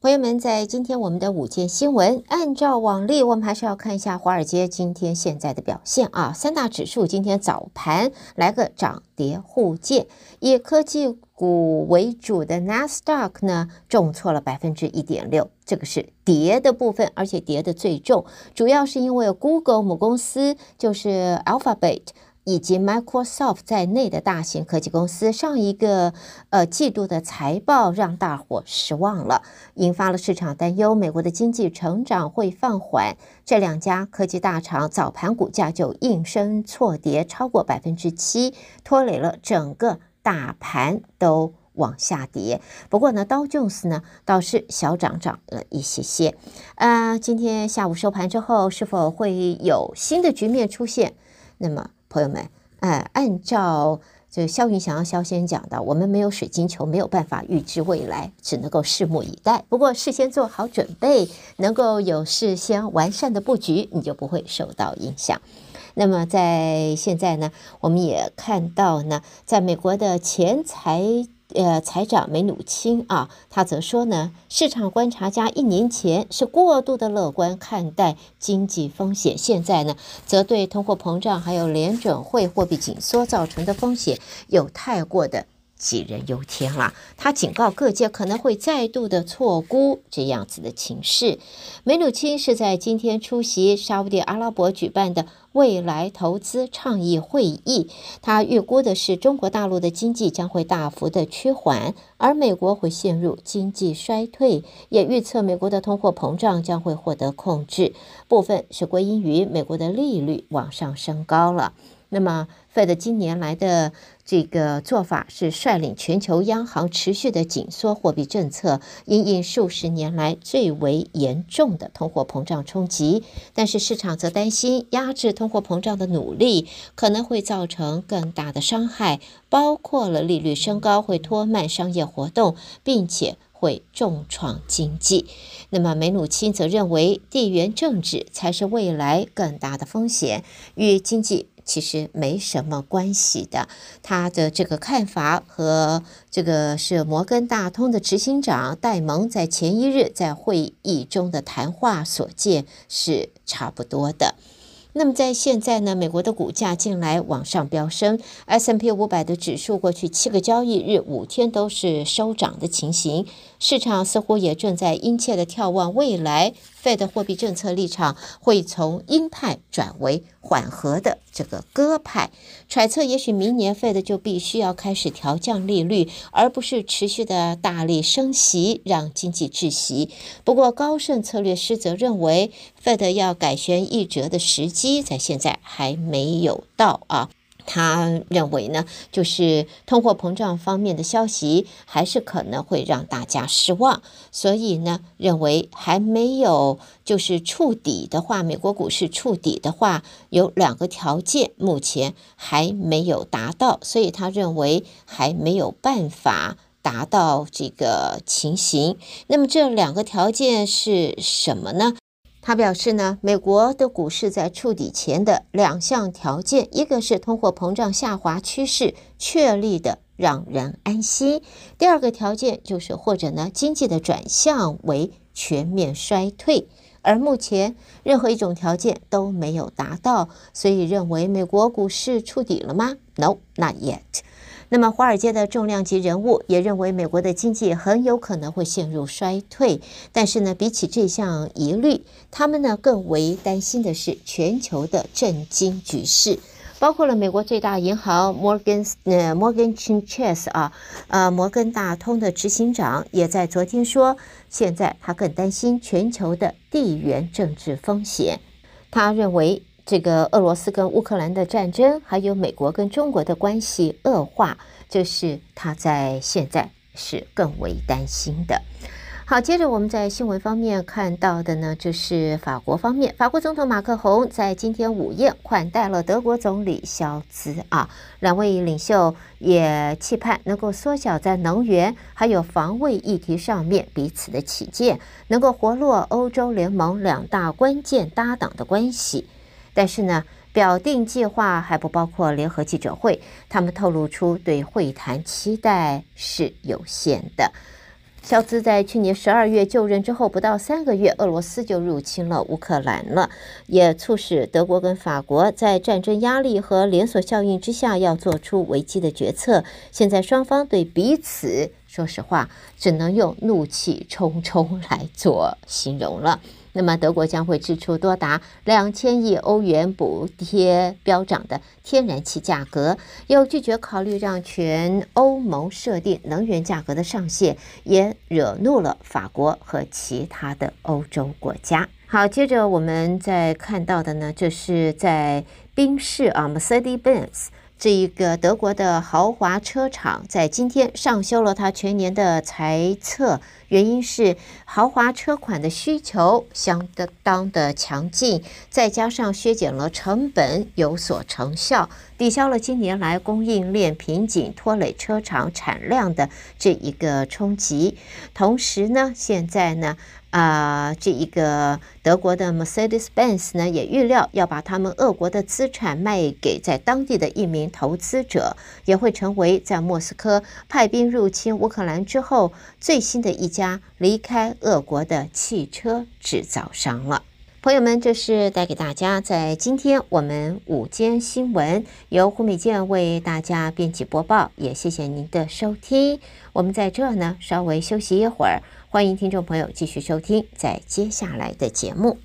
朋友们，在今天我们的午间新闻，按照往例，我们还是要看一下华尔街今天现在的表现啊。三大指数今天早盘来个涨跌互见，以科技股为主的纳斯达克呢，重挫了百分之一点六，这个是跌的部分，而且跌的最重，主要是因为 Google 母公司就是 Alphabet。以及 Microsoft 在内的大型科技公司上一个呃季度的财报让大伙失望了，引发了市场担忧，美国的经济成长会放缓。这两家科技大厂早盘股价就应声错跌超过百分之七，拖累了整个大盘都往下跌。不过呢，道琼斯呢倒是小涨涨了一些些。呃，今天下午收盘之后，是否会有新的局面出现？那么？朋友们，哎，按照就肖云祥肖先生讲的，我们没有水晶球，没有办法预知未来，只能够拭目以待。不过事先做好准备，能够有事先完善的布局，你就不会受到影响。那么在现在呢，我们也看到呢，在美国的钱财。呃，财长梅努钦啊，他则说呢，市场观察家一年前是过度的乐观看待经济风险，现在呢，则对通货膨胀还有联准会货币紧缩造成的风险有太过的。杞人忧天了，他警告各界可能会再度的错估这样子的情势。梅努钦是在今天出席沙乌地阿拉伯举办的未来投资倡议会议，他预估的是中国大陆的经济将会大幅的趋缓，而美国会陷入经济衰退，也预测美国的通货膨胀将会获得控制，部分是归因于美国的利率往上升高了。那么，Fed 今年来的这个做法是率领全球央行持续的紧缩货币政策，因应数十年来最为严重的通货膨胀冲击。但是市场则担心压制通货膨胀的努力可能会造成更大的伤害，包括了利率升高会拖慢商业活动，并且会重创经济。那么梅努钦则认为地缘政治才是未来更大的风险，与经济。其实没什么关系的，他的这个看法和这个是摩根大通的执行长戴蒙在前一日在会议中的谈话所见是差不多的。那么在现在呢，美国的股价近来往上飙升，S&P 五百的指数过去七个交易日五天都是收涨的情形，市场似乎也正在殷切的眺望未来，Fed 的货币政策立场会从鹰派转为缓和的这个鸽派，揣测也许明年费德就必须要开始调降利率，而不是持续的大力升息让经济窒息。不过高盛策略师则认为费德要改弦易辙的时机在现在还没有到啊。他认为呢，就是通货膨胀方面的消息还是可能会让大家失望，所以呢，认为还没有就是触底的话，美国股市触底的话，有两个条件目前还没有达到，所以他认为还没有办法达到这个情形。那么这两个条件是什么呢？他表示呢，美国的股市在触底前的两项条件，一个是通货膨胀下滑趋势确立的让人安心；第二个条件就是或者呢经济的转向为全面衰退，而目前任何一种条件都没有达到，所以认为美国股市触底了吗？No，not yet。那么，华尔街的重量级人物也认为，美国的经济很有可能会陷入衰退。但是呢，比起这项疑虑，他们呢更为担心的是全球的震惊局势，包括了美国最大银行摩根呃摩根 Chase 啊，呃摩根大通的执行长也在昨天说，现在他更担心全球的地缘政治风险。他认为。这个俄罗斯跟乌克兰的战争，还有美国跟中国的关系恶化，这是他在现在是更为担心的。好，接着我们在新闻方面看到的呢，就是法国方面，法国总统马克宏在今天午宴款待了德国总理肖兹啊，两位领袖也期盼能够缩小在能源还有防卫议题上面彼此的起见，能够活络欧洲联盟两大关键搭档的关系。但是呢，表定计划还不包括联合记者会。他们透露出对会谈期待是有限的。肖兹在去年十二月就任之后不到三个月，俄罗斯就入侵了乌克兰了，也促使德国跟法国在战争压力和连锁效应之下要做出危机的决策。现在双方对彼此，说实话，只能用怒气冲冲来做形容了。那么，德国将会支出多达两千亿欧元补贴飙涨的天然气价格，又拒绝考虑让全欧盟设定能源价格的上限，也惹怒了法国和其他的欧洲国家。好，接着我们再看到的呢，这是在宾士啊，Mercedes-Benz。这一个德国的豪华车厂在今天上修了它全年的财测，原因是豪华车款的需求相当的强劲，再加上削减了成本有所成效，抵消了近年来供应链瓶颈拖累车厂产量的这一个冲击。同时呢，现在呢。啊、这一个德国的 Mercedes-Benz 呢，也预料要把他们俄国的资产卖给在当地的一名投资者，也会成为在莫斯科派兵入侵乌克兰之后最新的一家离开俄国的汽车制造商了。朋友们，这是带给大家在今天我们午间新闻由胡美健为大家编辑播报，也谢谢您的收听。我们在这呢稍微休息一会儿。欢迎听众朋友继续收听，在接下来的节目。